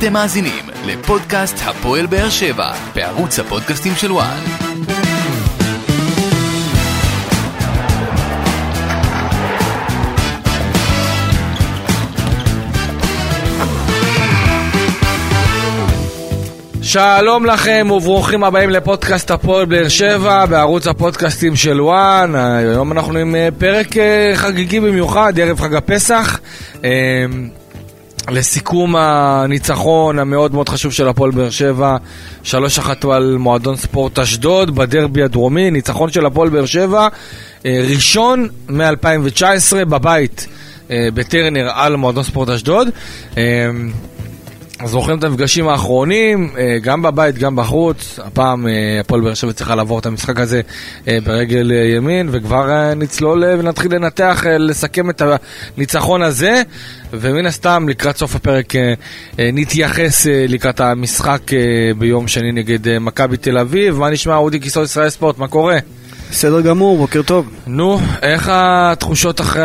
אתם מאזינים לפודקאסט הפועל באר שבע בערוץ הפודקאסטים של וואן. שלום לכם וברוכים הבאים לפודקאסט הפועל באר שבע בערוץ הפודקאסטים של וואן. היום אנחנו עם אה, פרק אה, חגיגי במיוחד, ערב חג הפסח. אה, לסיכום הניצחון המאוד מאוד חשוב של הפועל באר שבע, 3-1 על מועדון ספורט אשדוד בדרבי הדרומי, ניצחון של הפועל באר שבע, ראשון מ-2019 בבית בטרנר על מועדון ספורט אשדוד. זוכרים את המפגשים האחרונים, אה, גם בבית, גם בחוץ. הפעם אה, הפועל באר שבע צריכה לעבור את המשחק הזה אה, ברגל ימין, וכבר נצלול ונתחיל לנתח, לסכם את הניצחון הזה, ומן הסתם לקראת סוף הפרק נתייחס לקראת המשחק ביום שני נגד מכבי תל אביב. מה נשמע, אודי כיסאות ישראל ספורט, מה קורה? בסדר גמור, בוקר טוב. נו, איך התחושות אחרי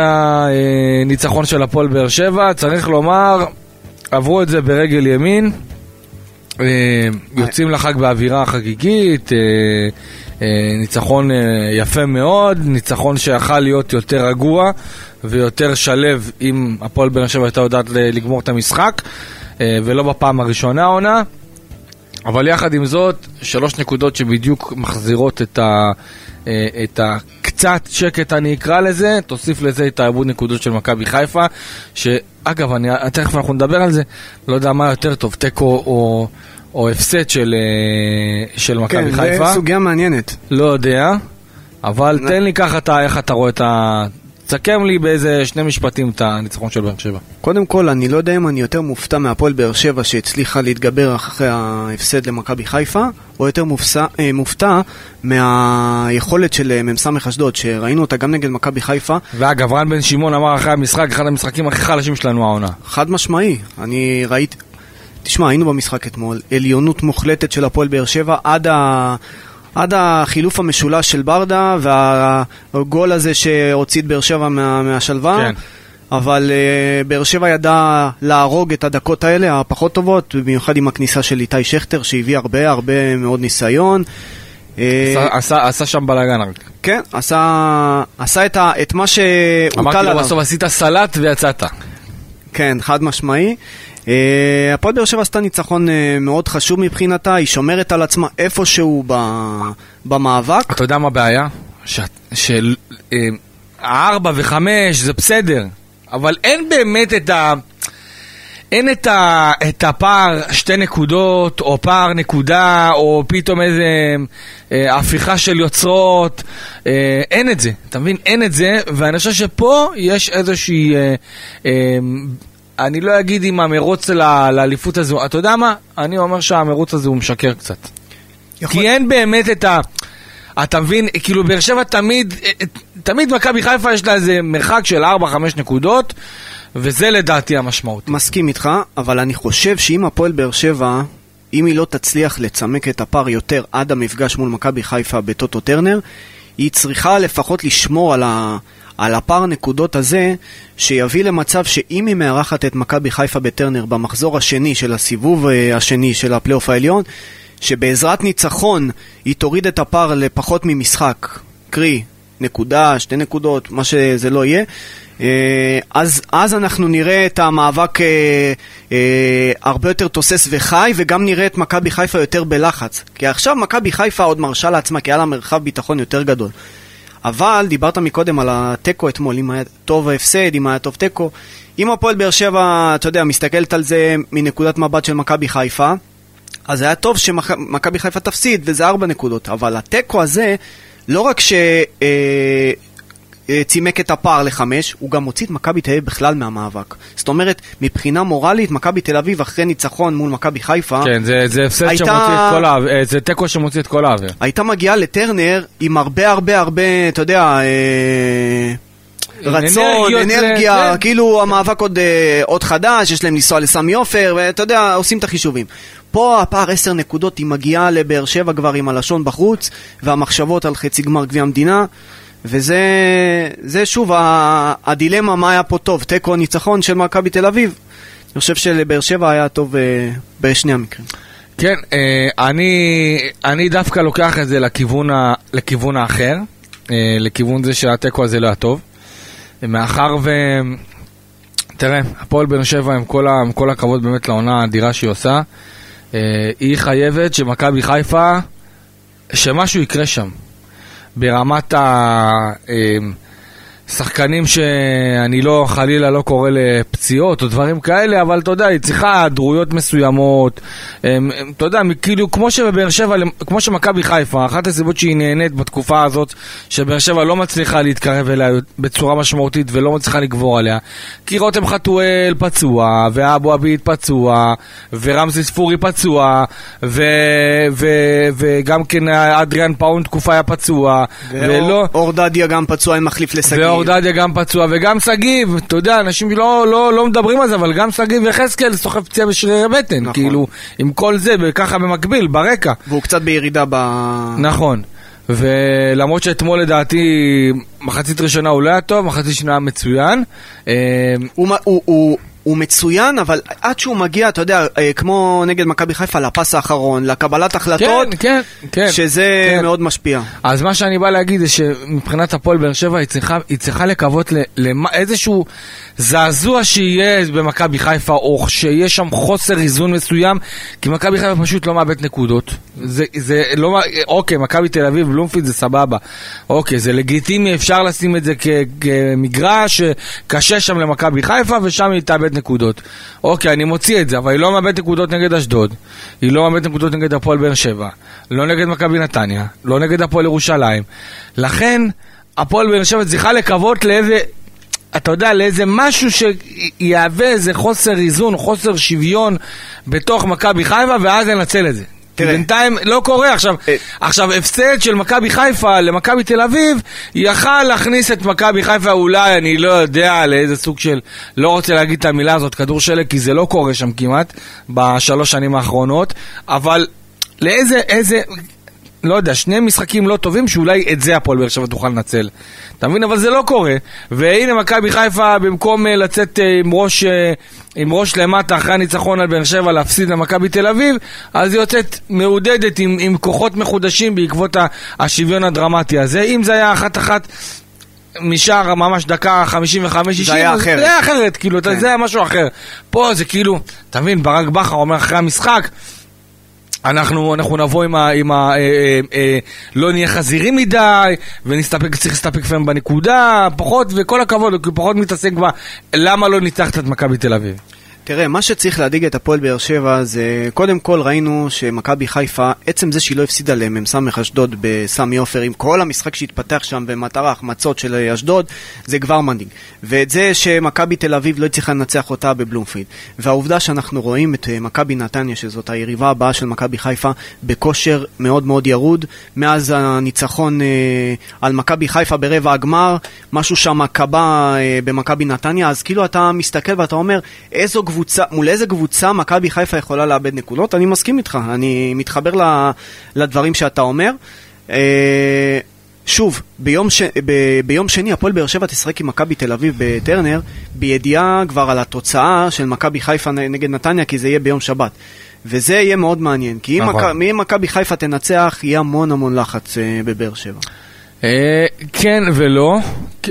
הניצחון של הפועל באר שבע? צריך לומר... עברו את זה ברגל ימין, אה, יוצאים לחג באווירה חגיגית, אה, אה, ניצחון יפה מאוד, ניצחון שיכל להיות יותר רגוע ויותר שלב אם הפועל באר שבע הייתה יודעת לגמור את המשחק, ולא בפעם הראשונה העונה. אבל יחד עם זאת, שלוש נקודות שבדיוק מחזירות את, ה, את הקצת שקט, אני אקרא לזה, תוסיף לזה את העבוד נקודות של מכבי חיפה, ש... אגב, אני, תכף אנחנו נדבר על זה, לא יודע מה יותר טוב, תיקו או, או הפסד של, אה, של מכבי כן, חיפה. כן, זו סוגיה מעניינת. לא יודע, אבל נ... תן לי ככה אתה, איך אתה רואה את ה... תסכם לי באיזה שני משפטים את הניצחון של באר שבע. קודם כל, אני לא יודע אם אני יותר מופתע מהפועל באר שבע שהצליחה להתגבר אחרי ההפסד למכבי חיפה, או יותר מופסע, אה, מופתע מהיכולת של אה, מ"ס אשדוד, שראינו אותה גם נגד מכבי חיפה. ואגב, רן בן שמעון אמר אחרי המשחק, אחד המשחקים הכי חלשים שלנו העונה. חד משמעי, אני ראיתי... תשמע, היינו במשחק אתמול, עליונות מוחלטת של הפועל באר שבע עד ה... עד החילוף המשולש של ברדה והגול הזה שהוציא את באר שבע מה, מהשלווה. כן. אבל uh, באר שבע ידע להרוג את הדקות האלה, הפחות טובות, במיוחד עם הכניסה של איתי שכטר, שהביא הרבה הרבה מאוד ניסיון. אה, עשה, עשה, עשה שם בלאגן רק. כן, עשה, עשה את, ה, את מה שהוטל עליו. אמרתי לו בסוף עשית סלט ויצאת. כן, חד משמעי. Uh, הפועל באר שבע עשתה ניצחון uh, מאוד חשוב מבחינתה, היא שומרת על עצמה איפשהו במאבק. אתה יודע מה הבעיה? של uh, ארבע וחמש זה בסדר, אבל אין באמת את ה... אין את, ה, את הפער שתי נקודות, או פער נקודה, או פתאום איזה אה, הפיכה של יוצרות, אה, אין את זה, אתה מבין? אין את זה, ואני חושב שפה יש איזושהי אה, אה, אני לא אגיד אם המרוץ לאליפות הזו, אתה יודע מה? אני אומר שהמרוץ הזה הוא משקר קצת. יכול... כי אין באמת את ה... אתה מבין, כאילו באר שבע תמיד, תמיד מכבי חיפה יש לה איזה מרחק של 4-5 נקודות, וזה לדעתי המשמעות. מסכים איתך, אבל אני חושב שאם הפועל באר שבע, אם היא לא תצליח לצמק את הפער יותר עד המפגש מול מכבי חיפה בטוטו טרנר, היא צריכה לפחות לשמור על, ה, על הפער נקודות הזה, שיביא למצב שאם היא מארחת את מכבי חיפה בטרנר במחזור השני של הסיבוב אה, השני של הפלייאוף העליון, שבעזרת ניצחון היא תוריד את הפער לפחות ממשחק, קרי, נקודה, שתי נקודות, מה שזה לא יהיה, אה, אז, אז אנחנו נראה את המאבק אה, אה, הרבה יותר תוסס וחי, וגם נראה את מכבי חיפה יותר בלחץ. כי עכשיו מכבי חיפה עוד מרשה לעצמה, כי היה לה מרחב ביטחון יותר גדול. אבל דיברת מקודם על התיקו אתמול, אם היה טוב ההפסד, אם היה טוב תיקו. אם הפועל באר שבע, אתה יודע, מסתכלת על זה מנקודת מבט של מכבי חיפה, אז היה טוב שמכבי חיפה תפסיד, וזה ארבע נקודות. אבל התיקו הזה, לא רק ש... אה, צימק את הפער לחמש, הוא גם הוציא את מכבי תל אביב בכלל מהמאבק. זאת אומרת, מבחינה מורלית, מכבי תל אביב אחרי ניצחון מול מכבי חיפה... כן, זה, זה הפסד הייתה... שמוציא את כל האוויר, אה, זה תיקו שמוציא את כל האוויר. הייתה מגיעה לטרנר עם הרבה הרבה הרבה, אתה יודע... אה... רצון, אנרגיה, זה, כאילו המאבק עוד, אה, עוד חדש, יש להם לנסוע לסמי עופר, ואתה יודע, עושים את החישובים. פה הפער עשר נקודות, היא מגיעה לבאר שבע כבר עם הלשון בחוץ, והמחשבות על חצי גמר גביע המדינה. וזה זה שוב הדילמה מה היה פה טוב, תיקו הניצחון של מכבי תל אביב. אני חושב שלבאר שבע היה טוב אה, בשני המקרים. כן, אה, אני, אני דווקא לוקח את זה לכיוון, ה, לכיוון האחר, אה, לכיוון זה שהתיקו הזה לא היה טוב. מאחר ו... תראה, הפועל באר שבע, עם כל, ה, עם כל הכבוד באמת לעונה האדירה שהיא עושה, היא חייבת שמכבי חיפה, שמשהו יקרה שם. ברמת ה... שחקנים שאני לא, חלילה לא קורא לפציעות או דברים כאלה, אבל אתה יודע, היא צריכה היעדרויות מסוימות. אתה יודע, כאילו, כמו שבבאר שבע, כמו שמכבי חיפה, אחת הסיבות שהיא נהנית בתקופה הזאת, שבאר שבע לא מצליחה להתקרב אליה בצורה משמעותית ולא מצליחה לגבור עליה, כי רותם חתואל פצוע, ואבו עביד פצוע, ורמזי ספורי פצוע, ו, ו, וגם כן אדריאן פאון תקופה היה פצוע, ולא... אור דדיה גם פצוע, אין מחליף לשגיב. מאור דדיה גם פצוע, וגם שגיב, אתה יודע, אנשים לא, לא, לא מדברים על זה, אבל גם שגיב יחזקאל סוחב פציעה בשרירי בטן, נכון. כאילו, עם כל זה, ככה במקביל, ברקע. והוא קצת בירידה ב... נכון. ולמרות שאתמול לדעתי מחצית ראשונה הוא לא היה טוב, מחצית שנייה מצוין. הוא, הוא, הוא, הוא מצוין, אבל עד שהוא מגיע, אתה יודע, אה, כמו נגד מכבי חיפה, לפס האחרון, לקבלת החלטות, כן, כן, כן, שזה כן. מאוד משפיע. אז מה שאני בא להגיד זה שמבחינת הפועל באר שבע, היא צריכה, היא צריכה לקוות לאיזשהו זעזוע שיהיה במכבי חיפה, או שיהיה שם חוסר איזון מסוים, כי מכבי חיפה פשוט לא מאבד נקודות. זה, זה לא, אוקיי, מכבי תל אביב, בלומפיד זה סבבה. אוקיי, זה לגיטימי, אפשר לשים את זה כמגרש, קשה שם למכבי חיפה, ושם היא תאבד נקודות. אוקיי, אני מוציא את זה, אבל היא לא מאבדת נקודות נגד אשדוד, היא לא מאבדת נקודות נגד הפועל באר שבע, לא נגד מכבי נתניה, לא נגד הפועל ירושלים. לכן, הפועל באר שבע צריכה לקוות לאיזה... אתה יודע, לאיזה משהו שיהווה איזה חוסר איזון, חוסר שוויון בתוך מכבי חיפה, ואז לנצל את זה. כי בינתיים לא קורה עכשיו. אה. עכשיו, הפסד של מכבי חיפה למכבי תל אביב, יכל להכניס את מכבי חיפה אולי, אני לא יודע לאיזה סוג של, לא רוצה להגיד את המילה הזאת, כדור שלג, כי זה לא קורה שם כמעט, בשלוש שנים האחרונות, אבל לאיזה, איזה, לא יודע, שני משחקים לא טובים שאולי את זה הפועל באר שבע תוכל לנצל. אתה מבין? אבל זה לא קורה. והנה מכבי חיפה, במקום אה, לצאת אה, עם ראש, אה, עם ראש למטה אחרי הניצחון על באר שבע להפסיד למכבי תל אביב, אז היא יוצאת מעודדת עם, עם כוחות מחודשים בעקבות השוויון הדרמטי הזה. אם זה היה אחת-אחת... משער ממש דקה 55-60, זה היה אחרת. זה היה אחרת, כאילו, כן. זה היה משהו אחר. פה זה כאילו, אתה מבין, ברק בכר אומר אחרי המשחק, אנחנו, אנחנו נבוא עם ה... עם ה אה, אה, אה, לא נהיה חזירים מדי, ונסתפק, צריך להסתפק לפעמים בנקודה, פחות, וכל הכבוד, פחות מתעסק בה, למה לא ניצחת את מכבי תל אביב. תראה, מה שצריך להדאיג את הפועל באר שבע זה, קודם כל ראינו שמכבי חיפה, עצם זה שהיא לא הפסידה למ"ס אשדוד בסמי עופר, עם כל המשחק שהתפתח שם במטרה החמצות של אשדוד, זה כבר מדאיג. ואת זה שמכבי תל אביב לא הצליחה לנצח אותה בבלומפילד. והעובדה שאנחנו רואים את אה, מכבי נתניה, שזאת היריבה הבאה של מכבי חיפה, בכושר מאוד מאוד ירוד, מאז הניצחון אה, על מכבי חיפה ברבע הגמר, משהו שם קבע אה, במכבי נתניה, אז כאילו אתה מסתכל ואתה אומר, איזו קבוצה, מול איזה קבוצה מכבי חיפה יכולה לאבד נקודות? אני מסכים איתך, אני מתחבר ל, לדברים שאתה אומר. אה, שוב, ביום, ש... ב... ביום שני הפועל באר שבע תשחק עם מכבי תל אביב בטרנר, בידיעה כבר על התוצאה של מכבי חיפה נגד נתניה, כי זה יהיה ביום שבת. וזה יהיה מאוד מעניין, כי אם נכון. מכבי חיפה תנצח, יהיה המון המון לחץ אה, בבאר שבע. אה, כן ולא,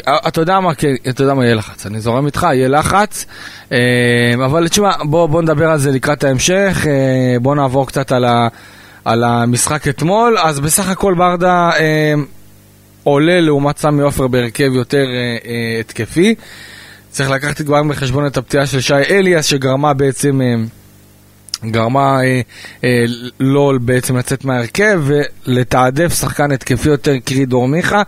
אה, אתה יודע מה, כן, אתה יודע מה יהיה לחץ, אני זורם איתך, יהיה לחץ, אה, אבל תשמע, בוא, בוא נדבר על זה לקראת ההמשך, בוא נעבור קצת על, ה, על המשחק אתמול, אז בסך הכל ברדה עולה לעומת סמי עופר בהרכב יותר התקפי, צריך לקחת כבר בחשבון את הפציעה של שי אליאס שגרמה בעצם... גרמה אה, אה, לא בעצם לצאת מהרכב ולתעדף שחקן התקפי יותר קרי דור מיכה.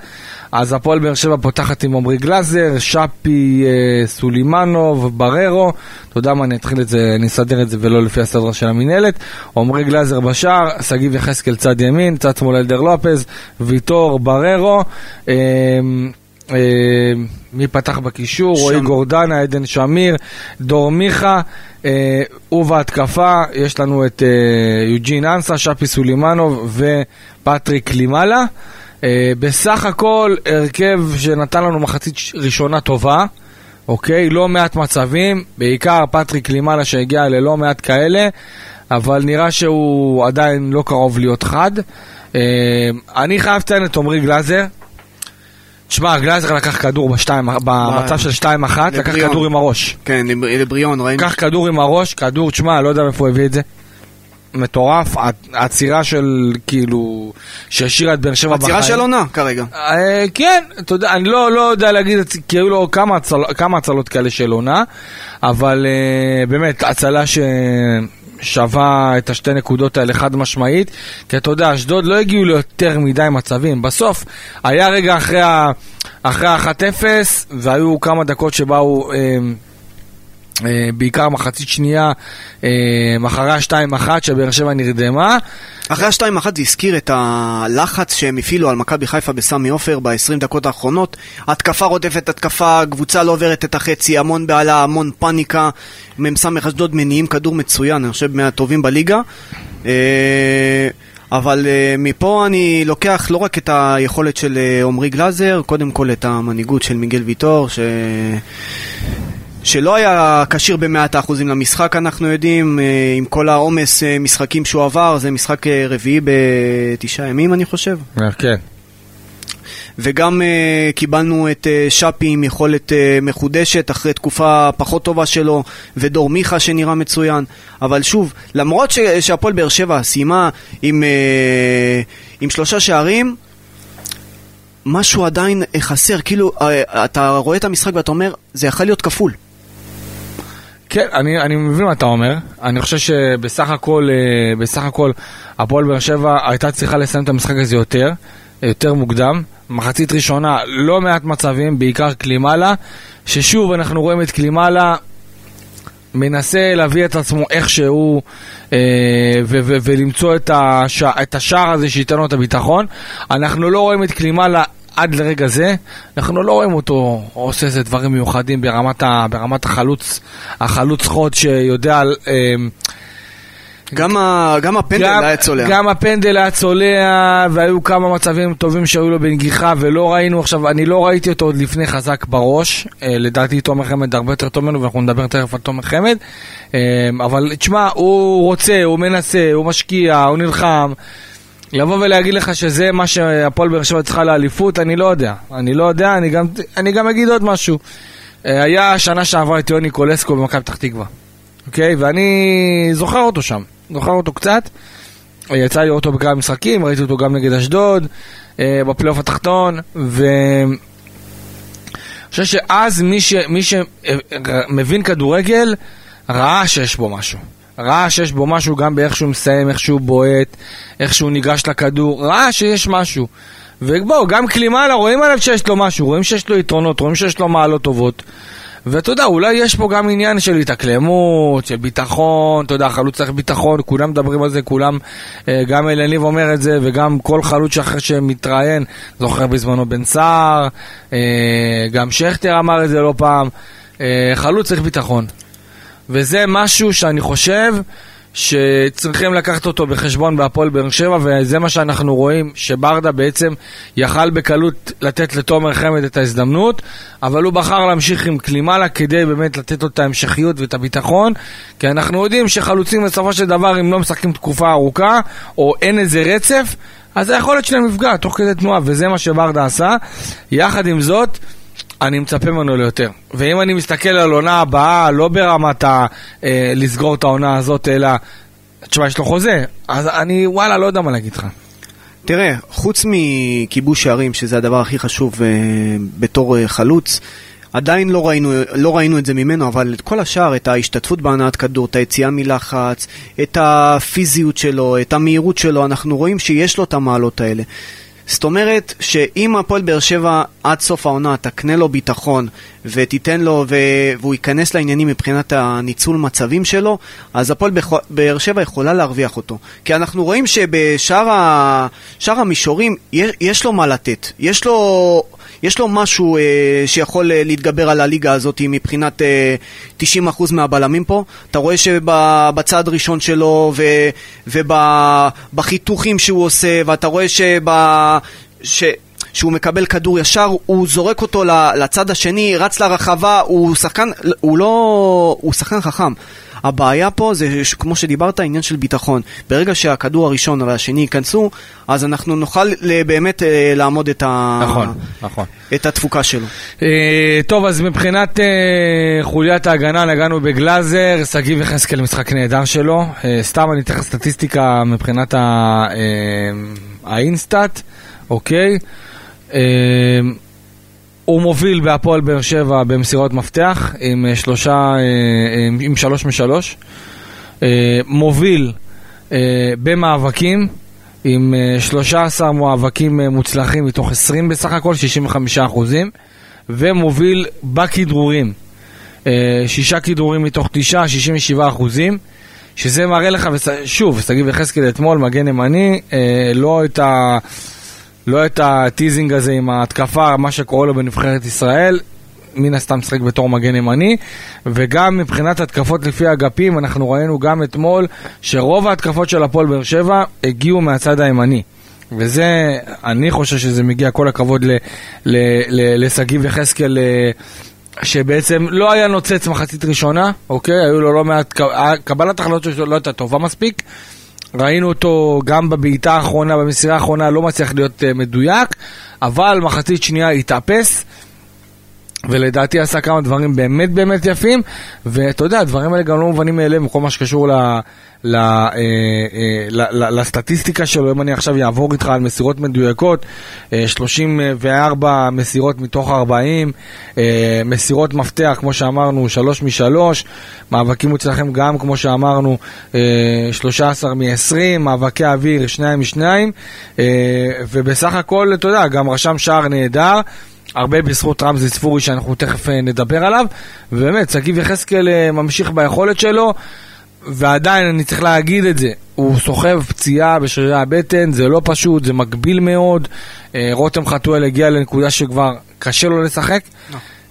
אז הפועל באר שבע פותחת עם עמרי גלאזר, שפי אה, סולימנוב, בררו. אתה יודע מה, אני אתחיל את זה, אני אסדר את זה ולא לפי הסדר של המינהלת. עמרי גלאזר בשער, שגיב יחזקאל צד ימין, צד שמאל אלדר לופז, ויטור, בררו. אה, אה, מי פתח בקישור? רועי גורדנה, עדן שמיר, דור מיכה, ובהתקפה יש לנו את אה, יוג'ין אנסה, שפי סולימנוב ופטריק לימאלה. בסך הכל הרכב שנתן לנו מחצית ראשונה טובה. אוקיי? לא מעט מצבים, בעיקר פטריק לימאלה שהגיע ללא מעט כאלה, אבל נראה שהוא עדיין לא קרוב להיות חד. אה, אני חייב לציין את עמרי גלאזר. תשמע, גלאזר לקח כדור בשתיים, במצב של 2-1, לקח. כדור עם הראש. כן, לב- לבריאון, ראינו. לקח כדור עם הראש, כדור, תשמע, לא יודע מאיפה הוא הביא את זה. מטורף, ה- העצירה של, כאילו, שהשאירה את באר שבע בחיים. עצירה של עונה כרגע. אה, כן, אתה יודע, אני לא, לא יודע להגיד כאילו כמה, הצל, כמה הצלות כאלה של עונה, אבל אה, באמת, הצלה ששווה את השתי נקודות האלה חד משמעית, כי אתה יודע, אשדוד לא הגיעו ליותר מדי מצבים. בסוף, היה רגע אחרי ה- אחרי ה-1-0, והיו כמה דקות שבאו... אה, בעיקר מחצית שנייה, אה, אחרי ה-2-1 שבאר שבע נרדמה. אחרי ה-2-1 זה הזכיר את הלחץ שהם הפעילו על מכבי חיפה בסמי עופר ב-20 דקות האחרונות. התקפה רודפת התקפה, קבוצה לא עוברת את החצי, המון בהלה, המון פאניקה. מ"ס אשדוד מניעים כדור מצוין, אני חושב מהטובים בליגה. אה, אבל אה, מפה אני לוקח לא רק את היכולת של אה, עמרי גלאזר, קודם כל את המנהיגות של מיגל ויטור, ש... שלא היה כשיר במאת האחוזים למשחק, אנחנו יודעים, אה, עם כל העומס אה, משחקים שהוא עבר, זה משחק אה, רביעי בתשעה ימים, אני חושב. כן. וגם uh, קיבלנו את uh, שפי עם יכולת uh, מחודשת אחרי תקופה פחות טובה שלו, ודור מיכה שנראה מצוין. אבל שוב, למרות ש- שהפועל באר שבע סיימה עם, uh, עם שלושה שערים, משהו עדיין חסר. כאילו, uh, אתה רואה את המשחק ואתה אומר, זה יכול להיות כפול. כן, אני, אני מבין מה אתה אומר. אני חושב שבסך הכל, אה, בסך הכל, הפועל באר שבע הייתה צריכה לסיים את המשחק הזה יותר, יותר מוקדם. מחצית ראשונה, לא מעט מצבים, בעיקר קלימאלה, ששוב אנחנו רואים את קלימאלה מנסה להביא את עצמו איכשהו אה, ו- ו- ולמצוא את, הש- את השער הזה שייתן לו את הביטחון. אנחנו לא רואים את קלימאלה עד לרגע זה, אנחנו לא רואים אותו עושה איזה דברים מיוחדים ברמת, ה- ברמת החלוץ, החלוץ חוד שיודע... אה, גם, ה, גם הפנדל היה צולע. גם הפנדל היה צולע, והיו כמה מצבים טובים שהיו לו בנגיחה, ולא ראינו עכשיו, אני לא ראיתי אותו עוד לפני חזק בראש. אה, לדעתי תומר חמד הרבה יותר טוב ממנו, ואנחנו נדבר תכף על תומר חמד. אה, אבל תשמע, הוא רוצה, הוא מנסה, הוא משקיע, הוא נלחם. לבוא ולהגיד לך שזה מה שהפועל באר שבע צריכה לאליפות, אני לא יודע. אני לא יודע, אני גם, אני גם אגיד עוד משהו. אה, היה שנה שעברה את יוני קולסקו במכבי פתח תקווה. אוקיי? ואני זוכר אותו שם. זוכר אותו קצת. יצא לי אותו בכמה משחקים, ראיתי אותו גם נגד אשדוד, אה, בפלייאוף התחתון, ו... אני חושב שאז מי, ש... שמבין כדורגל ראה שיש בו משהו. ראה שיש בו משהו גם באיך שהוא מסיים, איך שהוא בועט, איך שהוא ניגש לכדור, ראה שיש משהו. ובואו, גם קלימאלה, רואים עליו שיש לו משהו, רואים שיש לו יתרונות, רואים שיש לו מעלות טובות. ואתה יודע, אולי יש פה גם עניין של התאקלמות, של ביטחון, אתה יודע, חלוץ צריך ביטחון, כולם מדברים על זה, כולם, אה, גם אלניב אומר את זה, וגם כל חלוץ אחר שמתראיין, זוכר בזמנו בן סער, אה, גם שכטר אמר את זה לא פעם, אה, חלוץ צריך ביטחון. וזה משהו שאני חושב שצריכים לקחת אותו בחשבון בהפועל באר שבע, וזה מה שאנחנו רואים, שברדה בעצם יכל בקלות לתת לתומר חמד את ההזדמנות, אבל הוא בחר להמשיך עם קלימאלה כדי באמת לתת לו את ההמשכיות ואת הביטחון, כי אנחנו יודעים שחלוצים בסופו של דבר, אם לא משחקים תקופה ארוכה, או אין איזה רצף, אז היכולת שלהם נפגע תוך כדי תנועה, וזה מה שברדה עשה. יחד עם זאת, אני מצפה ממנו ליותר. ואם אני מסתכל על עונה הבאה, לא ברמת ה... אה, לסגור את העונה הזאת, אלא... תשמע, יש לו חוזה, אז אני, וואלה, לא יודע מה להגיד לך. תראה, חוץ מכיבוש שערים, שזה הדבר הכי חשוב uh, בתור uh, חלוץ, עדיין לא ראינו, לא ראינו את זה ממנו, אבל את כל השאר, את ההשתתפות בהנעת כדור, את היציאה מלחץ, את הפיזיות שלו, את המהירות שלו, אנחנו רואים שיש לו את המעלות האלה. זאת אומרת שאם הפועל באר שבע עד סוף העונה תקנה לו ביטחון ותיתן לו ו... והוא ייכנס לעניינים מבחינת הניצול מצבים שלו, אז הפועל. באר שבע יכולה להרוויח אותו. כי אנחנו רואים שבשאר ה... המישורים יש, יש לו מה לתת. יש לו... יש לו משהו אה, שיכול אה, להתגבר על הליגה הזאת מבחינת אה, 90% מהבלמים פה. אתה רואה שבצד ראשון שלו ובחיתוכים שהוא עושה, ואתה רואה שב... ש... שהוא מקבל כדור ישר, הוא זורק אותו לצד השני, רץ לרחבה, הוא שחקן, הוא לא... הוא שחקן חכם. הבעיה פה זה, כמו שדיברת, עניין של ביטחון. ברגע שהכדור הראשון והשני ייכנסו, אז אנחנו נוכל ל- באמת אה, לעמוד את, ה... נכון, נכון. את התפוקה שלו. אה, טוב, אז מבחינת אה, חוליית ההגנה נגענו בגלאזר, שגיב יחזקאל משחק נהדר שלו. אה, סתם אני אתן סטטיסטיקה מבחינת ה, אה, האינסטאט, אוקיי? הוא מוביל בהפועל באר שבע במסירות מפתח עם אה, שלושה, אה, אה, עם שלוש משלוש. מוביל במאבקים עם אה, 13 מאבקים מוצלחים מתוך 20 בסך הכל, 65 אחוזים, ומוביל בכדרורים, שישה כדרורים מתוך תשעה, 67 אחוזים, שזה מראה לך, שוב, שגיב יחזקאל אתמול, מגן ימני, לא את ה... לא את הטיזינג הזה עם ההתקפה, מה שקורה לו בנבחרת ישראל, מן הסתם משחק בתור מגן ימני, וגם מבחינת התקפות לפי אגפים, אנחנו ראינו גם אתמול שרוב ההתקפות של הפועל באר שבע הגיעו מהצד הימני. וזה, אני חושב שזה מגיע כל הכבוד לשגיב יחזקאל, אה, שבעצם לא היה נוצץ מחצית ראשונה, אוקיי? היו לו לא מעט, ק- קבלת החלטות שלו לא הייתה טובה מספיק. ראינו אותו גם בבעיטה האחרונה, במסירה האחרונה, לא מצליח להיות uh, מדויק, אבל מחצית שנייה התאפס, ולדעתי עשה כמה דברים באמת באמת יפים, ואתה יודע, הדברים האלה גם לא מובנים מאליהם, בכל מה שקשור ל... אה, אה, לסטטיסטיקה שלו, אם אני עכשיו אעבור איתך על מסירות מדויקות, אה, 34 מסירות מתוך 40, אה, מסירות מפתח, כמו שאמרנו, 3 מ-3, מאבקים מוצלחים גם, כמו שאמרנו, אה, 13 מ-20, מאבקי אוויר, 2 מ-2, אה, ובסך הכל, אתה יודע, גם רשם שער נהדר. הרבה בזכות רמזי ספורי שאנחנו תכף אה, נדבר עליו, ובאמת, שגיב יחזקאל אה, ממשיך ביכולת שלו, ועדיין אני צריך להגיד את זה, הוא סוחב פציעה בשרירי הבטן, זה לא פשוט, זה מגביל מאוד. אה, רותם חתואל הגיע לנקודה שכבר קשה לו לשחק,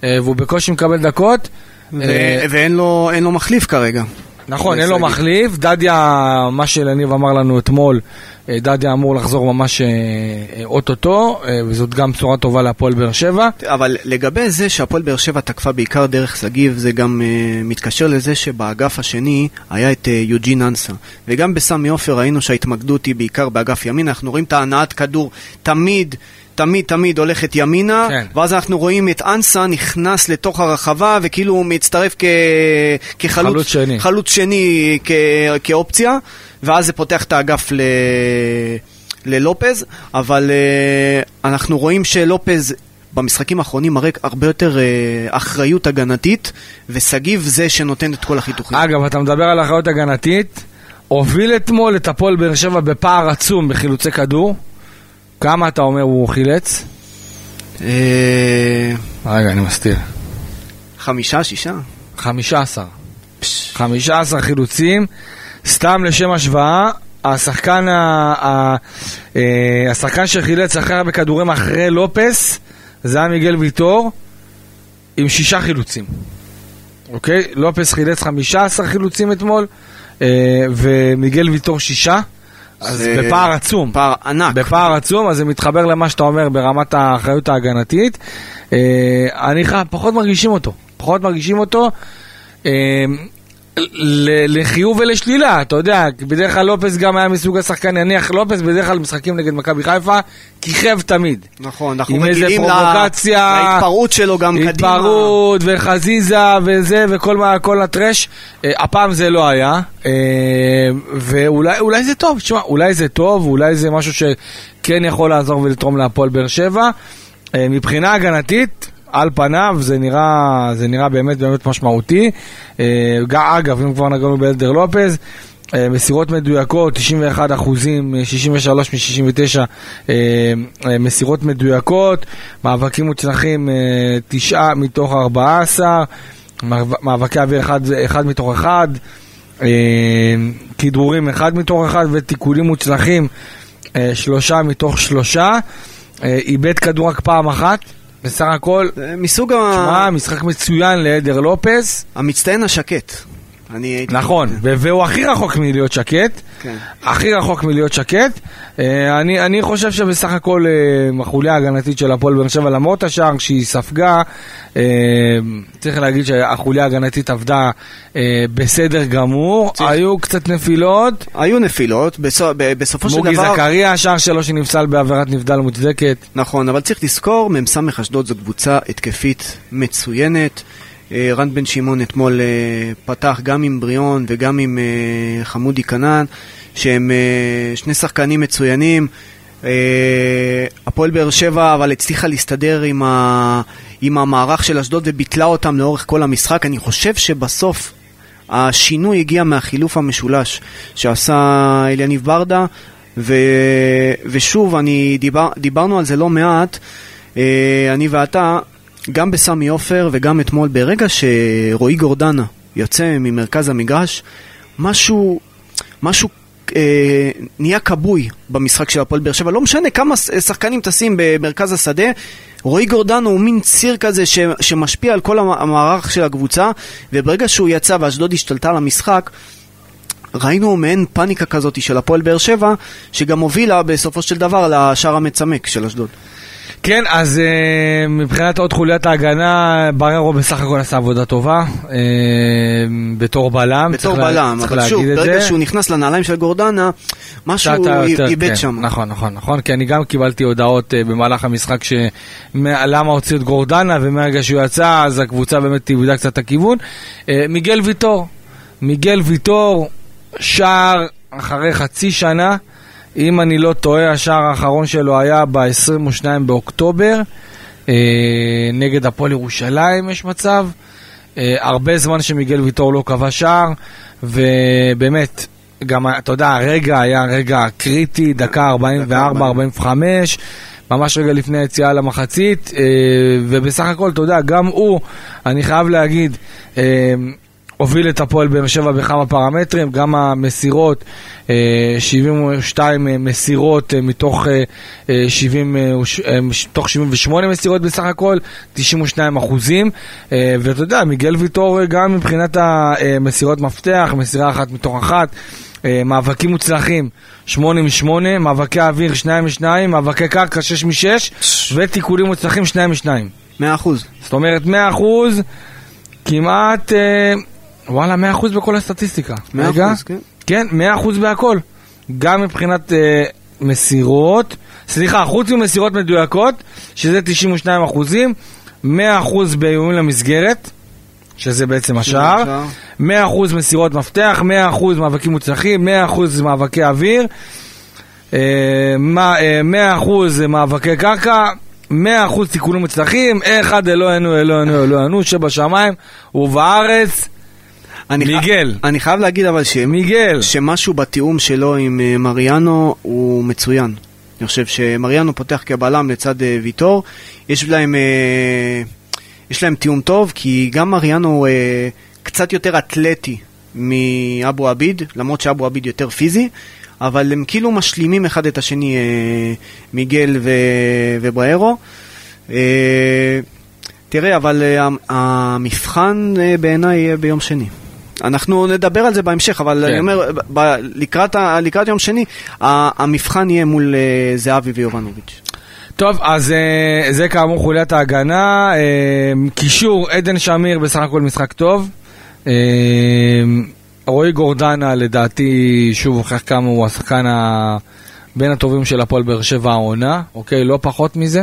אה, והוא בקושי מקבל דקות. ו- אה, ואין לו, לו מחליף כרגע. נכון, אין לו. מחליף. דדיה, מה שלניב אמר לנו אתמול, דדיה אמור לחזור ממש אה, אה, אוטוטו, אה, וזאת גם בשורה טובה להפועל באר שבע. אבל לגבי זה שהפועל באר שבע תקפה בעיקר דרך שגיב, זה גם מתקשר לזה שבאגף השני היה את יוג'ין אנסה. וגם בסמי עופר ראינו שההתמקדות היא בעיקר באגף ימין, אנחנו רואים את ההנעת כדור תמיד. תמיד תמיד הולכת ימינה, כן. ואז אנחנו רואים את אנסה נכנס לתוך הרחבה וכאילו הוא מצטרף כ... כחלוץ חלוץ שני. חלוץ שני כ... כאופציה, ואז זה פותח את האגף ל... ללופז, אבל uh, אנחנו רואים שלופז במשחקים האחרונים מראה הרבה יותר uh, אחריות הגנתית, ושגיב זה שנותן את כל החיתוכים. אגב, אתה מדבר על אחריות הגנתית, הוביל אתמול את הפועל באר שבע בפער עצום בחילוצי כדור. כמה אתה אומר הוא חילץ? אה, רגע, אני מסתיר. חמישה, שישה? 15. 15 חילוצים. סתם לשם השוואה, השחקן, ה, ה, אה, השחקן שחילץ הכי הרבה כדורים אחרי לופס, זה היה מיגל ויטור, עם שישה חילוצים. אוקיי? לופס חילץ 15 חילוצים אתמול, אה, ומיגל ויטור שישה. אז בפער עצום. פער ענק. בפער עצום, אז זה מתחבר למה שאתה אומר ברמת האחריות ההגנתית. אה, אני חייב, פחות מרגישים אותו. פחות מרגישים אותו. לחיוב ולשלילה, אתה יודע, בדרך כלל לופס גם היה מסוג השחקן, נניח לופס בדרך כלל משחקים נגד מכבי חיפה, כיכב תמיד. נכון, אנחנו רגילים ל- פרובוקציה, להתפרעות שלו גם קדימה. התפרעות וחזיזה וזה וכל מה, כל הטרש. אה, הפעם זה לא היה, אה, ואולי אולי זה טוב, תשמע, אולי זה טוב, אולי זה משהו שכן יכול לעזור ולתרום להפועל באר שבע. אה, מבחינה הגנתית, על פניו זה נראה, זה נראה באמת באמת משמעותי. אה, אגב, אם כבר נגענו באלדר לופז, אה, מסירות מדויקות, 91 אחוזים, אה, 63 מ-69 אה, אה, מסירות מדויקות, מאבקים מוצלחים, אה, 9 מתוך 14, מאבק- מאבקי אוויר 1 מתוך 1, כדרורים 1 מתוך 1 ותיקולים מוצלחים, 3 מתוך 3, איבד כדור רק פעם אחת. בסך הכל, זה מסוג שמע, ה... משחק מצוין לאדר לופס, המצטיין השקט. אני הייתי... נכון, ו- והוא הכי רחוק מלהיות שקט. כן. הכי רחוק מלהיות שקט. אה, אני, אני חושב שבסך הכל אה, החוליה ההגנתית של הפועל באר שבע, למרות השער שהיא ספגה, אה, צריך להגיד שהחוליה ההגנתית עבדה אה, בסדר גמור, צריך- היו קצת נפילות. היו נפילות, בסו- ב- בסופו של מוגי דבר... זכריה, השער שלו שנפסל בעבירת נבדל מוצדקת. נכון, אבל צריך לזכור, מ"ס אשדוד זו קבוצה התקפית מצוינת. אה, רן בן שמעון אתמול אה, פתח גם עם בריאון וגם עם אה, חמודי כנען, שהם שני שחקנים מצוינים. הפועל באר שבע אבל הצליחה להסתדר עם, ה, עם המערך של אשדוד וביטלה אותם לאורך כל המשחק. אני חושב שבסוף השינוי הגיע מהחילוף המשולש שעשה אליניב ברדה, ו, ושוב, אני דיבר, דיברנו על זה לא מעט, אני ואתה, גם בסמי עופר וגם אתמול, ברגע שרועי גורדנה יוצא ממרכז המגרש, משהו, משהו אה, נהיה כבוי במשחק של הפועל באר שבע. לא משנה כמה שחקנים טסים במרכז השדה, רועי גורדנו הוא מין ציר כזה ש, שמשפיע על כל המ- המערך של הקבוצה, וברגע שהוא יצא ואשדוד השתלטה על המשחק, ראינו מעין פאניקה כזאת של הפועל באר שבע, שגם הובילה בסופו של דבר לשער המצמק של אשדוד. כן, אז uh, מבחינת עוד חוליית ההגנה, בררו בסך הכל עשה עבודה טובה, uh, בתור בלם. בתור צריך לה- בלם, צריך אבל שוב, ברגע זה. שהוא נכנס לנעליים של גורדנה, משהו איבד כן, שם. נכון, נכון, נכון, כי אני גם קיבלתי הודעות uh, במהלך המשחק שלמה הוציאו את גורדנה, ומהרגע שהוא יצא, אז הקבוצה באמת איבדה קצת את הכיוון. Uh, מיגל ויטור, מיגל ויטור, שער אחרי חצי שנה, אם אני לא טועה, השער האחרון שלו היה ב-22 באוקטובר, uh, נגד הפועל ירושלים יש מצב. Uh, הרבה זמן שמיגל ויטור לא כבש שער, ובאמת, גם, אתה יודע, הרגע היה רגע קריטי, דקה 44-45, ממש רגע לפני היציאה למחצית, אה, ובסך הכל, אתה יודע, גם הוא, אני חייב להגיד, אה, הוביל את הפועל באר שבע בכמה פרמטרים, גם המסירות, אה, 72 מסירות אה, מתוך, אה, 70, אה, וש- אה, מתוך 78 מסירות בסך הכל, 92 אחוזים, ואתה יודע, מיגל ויטור גם מבחינת המסירות מפתח, מסירה אחת מתוך אחת, מאבקים מוצלחים, 8 מ-8, מאבקי אוויר 2 מ-2, מאבקי קרקע 6 מ-6, ותיקולים מוצלחים 2 מ-2. מאה אחוז. זאת אומרת 100 אחוז, כמעט, וואלה 100 אחוז בכל הסטטיסטיקה. מאה רגע. אחוז, כן. כן, 100 אחוז בהכל. גם מבחינת אה, מסירות, סליחה, חוץ ממסירות מדויקות, שזה 92 אחוזים, 100 אחוז באיומים למסגרת, שזה בעצם השער, השער. 100 אחוז מסירות מפתח, 100 אחוז מאבקים מוצלחים, 100 אחוז מאבקי אוויר, אה, מה- אה, 100 אחוז מאבקי קרקע, 100 אחוז תיקונים מוצלחים, אחד אלוהינו אלוהינו אלוהינו שבשמיים ובארץ, אני ח- מיגל. אני חייב להגיד אבל ש... מיגל. שמשהו בתיאום שלו עם אה, מריאנו הוא מצוין. אני חושב שמריאנו פותח כבלם לצד אה, ויטור. יש להם, אה, יש להם תיאום טוב, כי גם מריאנו קצת יותר אתלטי מאבו עביד, למרות שאבו עביד יותר פיזי, אבל הם כאילו משלימים אחד את השני, אה, מיגל ו... ובריירו. אה, תראה, אבל אה, המבחן אה, בעיניי יהיה ביום שני. אנחנו נדבר על זה בהמשך, אבל כן. אני אומר, ב- לקראת, ה- לקראת יום שני, ה- המבחן יהיה מול אה, זהבי ויובנוביץ'. טוב, אז אה, זה כאמור חוליית ההגנה. אה, קישור, עדן שמיר בסך הכל משחק טוב. אה, רועי גורדנה לדעתי שוב הוכיח כמה הוא השחקן ה... בין הטובים של הפועל באר שבע העונה, אוקיי? לא פחות מזה.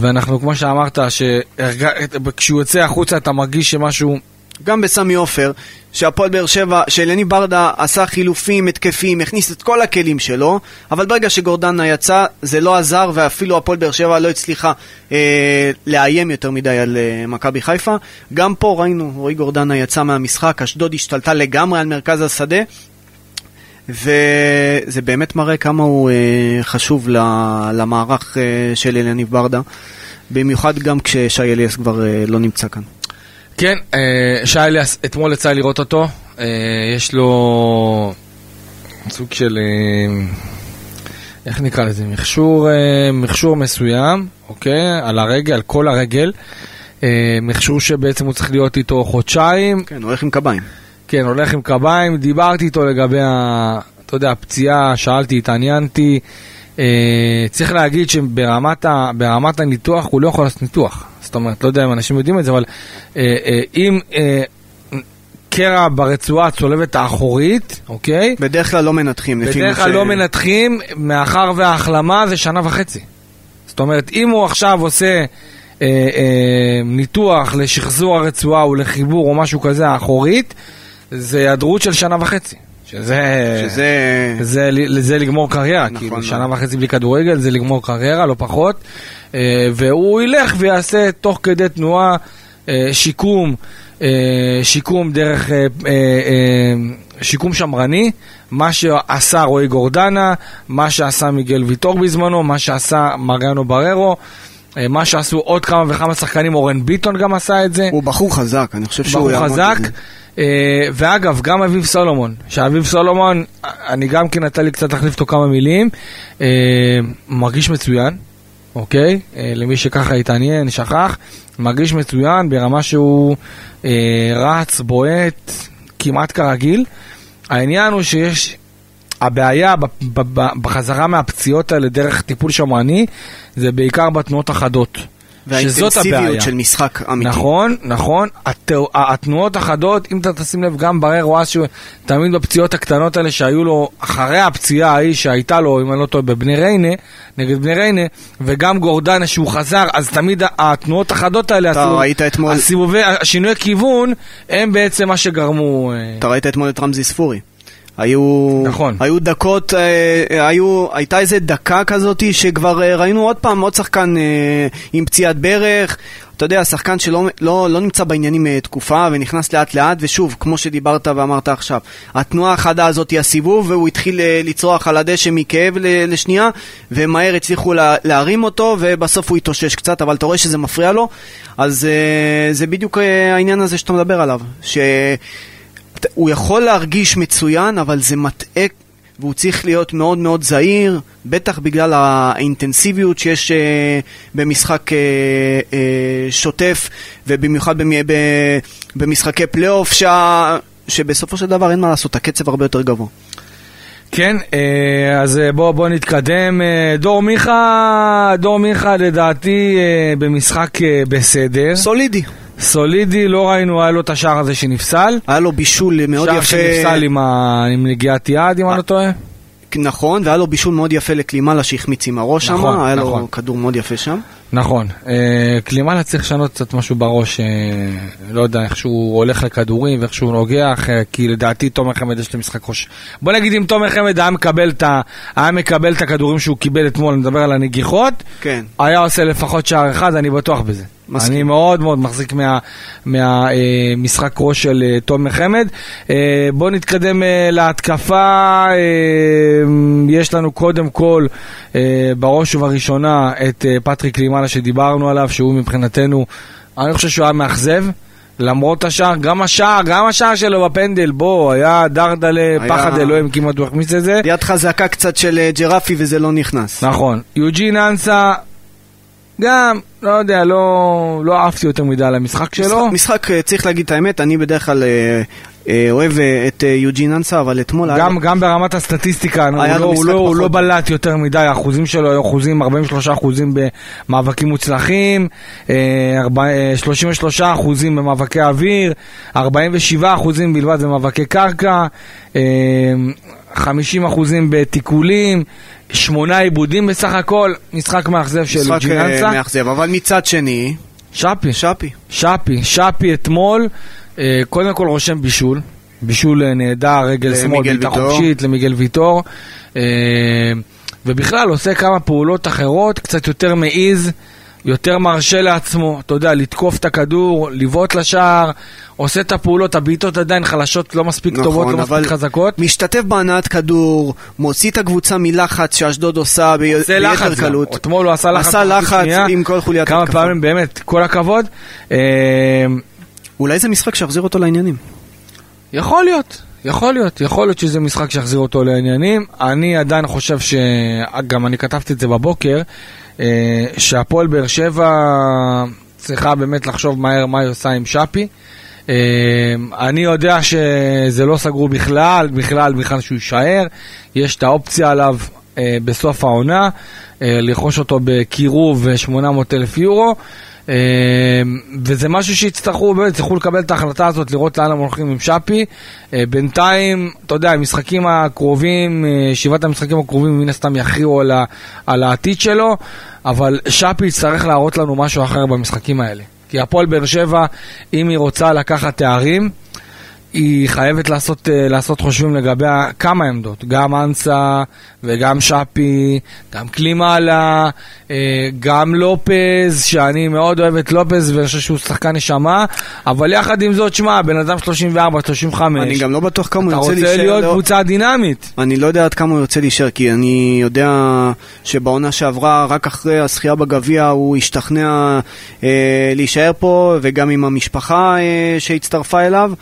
ואנחנו, כמו שאמרת, שכשהוא יוצא החוצה אתה מרגיש שמשהו... גם בסמי עופר, שהפועל באר שבע, שאלני ברדה עשה חילופים התקפיים, הכניס את כל הכלים שלו, אבל ברגע שגורדנה יצא, זה לא עזר, ואפילו הפועל באר שבע לא הצליחה אה, לאיים יותר מדי על אה, מכבי חיפה. גם פה ראינו, רועי גורדנה יצא מהמשחק, אשדוד השתלטה לגמרי על מרכז השדה, וזה באמת מראה כמה הוא אה, חשוב ל- למערך אה, של אלניב ברדה, במיוחד גם כששי אליאס כבר אה, לא נמצא כאן. כן, אה, שי אליאס, אתמול יצא לראות אותו, אה, יש לו סוג של, אה, איך נקרא לזה, מכשור, מכשור מסוים, אוקיי, על הרגל, על כל הרגל, מכשור שבעצם הוא צריך להיות איתו חודשיים, כן, הולך עם קביים. כן, הולך עם קביים, דיברתי איתו לגבי ה... אתה יודע, פציעה, שאלתי, התעניינתי. צריך להגיד שברמת ה, הניתוח הוא לא יכול לעשות ניתוח. זאת אומרת, לא יודע אם אנשים יודעים את זה, אבל אה, אה, אם אה, קרע ברצועה הצולבת האחורית, אוקיי? בדרך כלל לא מנתחים. בדרך כלל ש- לא מנתחים, מאחר וההחלמה זה שנה וחצי. זאת אומרת, אם הוא עכשיו עושה אה, אה, ניתוח לשחזור הרצועה או לחיבור או משהו כזה האחורית, זה היעדרות של שנה וחצי. שזה... שזה... זה, זה לגמור קריירה, נכון כאילו מאוד. שנה וחצי בלי כדורגל זה לגמור קריירה, לא פחות. אה, והוא ילך ויעשה תוך כדי תנועה אה, שיקום, אה, שיקום דרך, שיקום שמרני, מה שעשה רועי גורדנה, מה שעשה מיגל ויטור בזמנו, מה שעשה מריאנו בררו. מה שעשו עוד כמה וכמה שחקנים, אורן ביטון גם עשה את זה. הוא בחור חזק, אני חושב שהוא בחור יעמוד חזק. בזה. אה, ואגב, גם אביב סולומון, שאביב סולומון, אני גם כן נתן לי קצת להחליף אותו כמה מילים, אה, מרגיש מצוין, אוקיי? אה, למי שככה התעניין, שכח, מרגיש מצוין ברמה שהוא אה, רץ, בועט, כמעט כרגיל. העניין הוא שיש... הבעיה בחזרה מהפציעות האלה דרך טיפול שמרני זה בעיקר בתנועות החדות. שזאת הבעיה. והאינטנסיביות של משחק אמיתי. נכון, נכון. הת... התנועות החדות, אם אתה תשים לב, גם בררו אסו, תמיד בפציעות הקטנות האלה שהיו לו, אחרי הפציעה ההיא שהייתה לו, אם אני לא טועה, בבני ריינה, נגד בני ריינה, וגם גורדנה שהוא חזר, אז תמיד התנועות החדות האלה, אתה ראית אתמול- הסיבובי, השינוי כיוון, הם בעצם מה שגרמו... אה, אתה ראית אתמול את רמזי ספורי. היו, נכון. היו דקות, אה, היו, הייתה איזה דקה כזאת שכבר אה, ראינו עוד פעם עוד שחקן אה, עם פציעת ברך. אתה יודע, שחקן שלא לא, לא נמצא בעניינים אה, תקופה ונכנס לאט לאט, ושוב, כמו שדיברת ואמרת עכשיו, התנועה החדה הזאת היא הסיבוב, והוא התחיל אה, לצרוח על הדשא מכאב ל- לשנייה, ומהר הצליחו לה, להרים אותו, ובסוף הוא התאושש קצת, אבל אתה רואה שזה מפריע לו, אז אה, זה בדיוק אה, העניין הזה שאתה מדבר עליו, ש... הוא יכול להרגיש מצוין, אבל זה מטעה, והוא צריך להיות מאוד מאוד זהיר, בטח בגלל האינטנסיביות שיש אה, במשחק אה, אה, שוטף, ובמיוחד במ, ב, במשחקי פלייאוף, שה, שבסופו של דבר אין מה לעשות, הקצב הרבה יותר גבוה. כן, אז אה, בוא, נתקדם. דור מיכה, דור מיכה לדעתי במשחק בסדר. סולידי. סולידי, לא ראינו, היה לו את השער הזה שנפסל. היה לו בישול מאוד שער יפה. שנפסל עם, ה... עם נגיעת יד, אם אני לא טועה. נכון, והיה לו בישול מאוד יפה לקלימלה שהחמיץ עם הראש נכון, שם, היה נכון. לו כדור מאוד יפה שם. נכון. אה, קלימלה צריך לשנות קצת משהו בראש, אה, לא יודע, איך שהוא הולך לכדורים ואיך שהוא נוגח, אה, כי לדעתי תומר חמד יש לו משחק ראש. בוא נגיד אם תומר חמד היה מקבל את. היה מקבל את הכדורים שהוא קיבל אתמול, אני מדבר על הנגיחות, כן. היה עושה לפחות שער אחד, אני בטוח בזה. מסכים. אני מאוד מאוד מחזיק מהמשחק מה, אה, ראש של אה, תומר חמד. אה, בואו נתקדם אה, להתקפה. אה, יש לנו קודם כל, אה, בראש ובראשונה, את אה, פטריק לימאלה שדיברנו עליו, שהוא מבחינתנו, אני חושב שהוא היה מאכזב. למרות השער, גם השער, גם השער שלו בפנדל, בוא, היה דרדלה, היה- פחד אלוהים, כמעט הוא החמיץ את זה. יד חזקה קצת של אה, ג'רפי וזה לא נכנס. נכון. יוג'ין אנסה, גם, לא יודע, לא, לא אהבתי יותר מדי על המשחק שלו. משחק, משחק, אה, צריך להגיד את האמת, אני בדרך כלל אה, אה, אוהב אה, את אה, יוג'ין אנסה, אבל אתמול היה גם, לו- גם ברמת הסטטיסטיקה, הוא היה לא, הוא, לא, הוא לא. בלט יותר מדי, האחוזים שלו היו אחוזים, 43 אחוזים במאבקים מוצלחים, אה, ארבע- אה, 33 אחוזים במאבקי אוויר, 47 אחוזים בלבד במאבקי קרקע, אה, 50 אחוזים בתיקולים, שמונה עיבודים בסך הכל, משחק מאכזב של משחק אה, ג'יננסה. מאכזב, אבל מצד שני, שפי. שפי. שפי, שפי אתמול, אה, קודם כל רושם בישול, בישול אה, נהדר, רגל שמאל, בעיטה. חופשית למיגל ויטור, אה, ובכלל עושה כמה פעולות אחרות, קצת יותר מעיז, יותר מרשה לעצמו, אתה יודע, לתקוף את הכדור, לבעוט לשער, עושה את הפעולות, הבעיטות עדיין חלשות, לא מספיק טובות, לא נכון, מספיק חזקות. משתתף בהנעת כדור, מוציא את הקבוצה מלחץ שאשדוד עושה ב- ביתר לחץ. קלות. אתמול הוא עשה לחץ. עשה לחץ שנייה, עם כל חוליית כמה התקפה. פעמים, באמת, כל הכבוד. אה, אולי זה משחק שיחזיר אותו לעניינים. יכול להיות, יכול להיות, יכול להיות שזה משחק שיחזיר אותו לעניינים. אני עדיין חושב ש... גם אני כתבתי את זה בבוקר, שהפועל באר שבע צריכה באמת לחשוב מהר מה היא עושה עם שפי. אה, אני יודע שזה לא סגרו בכלל, בכלל, בכלל שהוא יישאר. יש את האופציה עליו אה, בסוף העונה, אה, לרכוש אותו בקירוב 800 אלף יורו. אה, וזה משהו שיצטרכו, באמת, יצטרכו לקבל את ההחלטה הזאת, לראות לאן הם הולכים עם שפי. אה, בינתיים, אתה יודע, המשחקים הקרובים, אה, שבעת המשחקים הקרובים מן הסתם יכריעו על, על העתיד שלו, אבל שפי יצטרך להראות לנו משהו אחר במשחקים האלה. כי הפועל באר שבע, אם היא רוצה לקחת תארים, היא חייבת לעשות, אה, לעשות חושבים לגבי כמה עמדות, גם אנסה וגם שפי, גם קלימאלה, אה, גם לופז, שאני מאוד אוהב את לופז ואני חושב שהוא שחקן נשמה, אבל יחד עם זאת, שמע, בן אדם 34, 35, אני גם לא בטוח כמה אתה הוא ירצה רוצה להישאר. להיות לא- קבוצה דינמית. אני לא יודע עד כמה הוא ירצה להישאר, כי אני יודע שבעונה שעברה, רק אחרי הזכייה בגביע, הוא השתכנע אה, להישאר פה, וגם עם המשפחה אה, שהצטרפה אליו.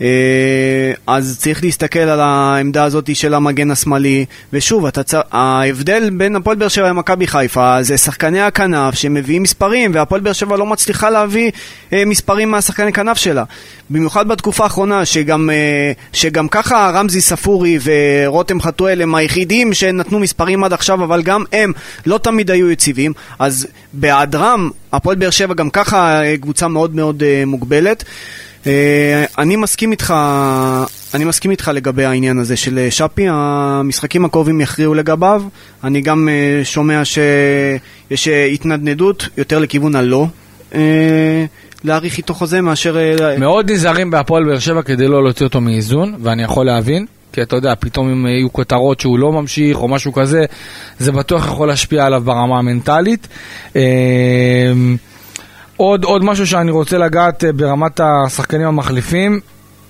אה, אז צריך להסתכל על העמדה הזאת של המגן השמאלי, ושוב, צר... ההבדל בין הפועל באר שבע למכבי חיפה זה שחקני הכנף שמביאים מספרים, והפועל באר שבע לא מצליחה להביא אה, מספרים מהשחקני כנף שלה. במיוחד בתקופה האחרונה, שגם, אה, שגם ככה רמזי ספורי ורותם חתואל הם היחידים שנתנו מספרים עד עכשיו, אבל גם הם לא תמיד היו יציבים, אז בהיעדרם, הפועל באר שבע גם ככה קבוצה מאוד מאוד מוגבלת. אה, אני מסכים איתך, אני מסכים איתך לגבי העניין הזה של אה, שפי, המשחקים הקרובים יכריעו לגביו, אני גם אה, שומע שיש התנדנדות יותר לכיוון הלא להאריך איתו חוזה מאשר... מאוד נזהרים בהפועל באר שבע כדי לא להוציא אותו מאיזון, ואני יכול להבין. כי אתה יודע, פתאום אם יהיו כותרות שהוא לא ממשיך או משהו כזה, זה בטוח יכול להשפיע עליו ברמה המנטלית. עוד, עוד משהו שאני רוצה לגעת אה, ברמת השחקנים המחליפים.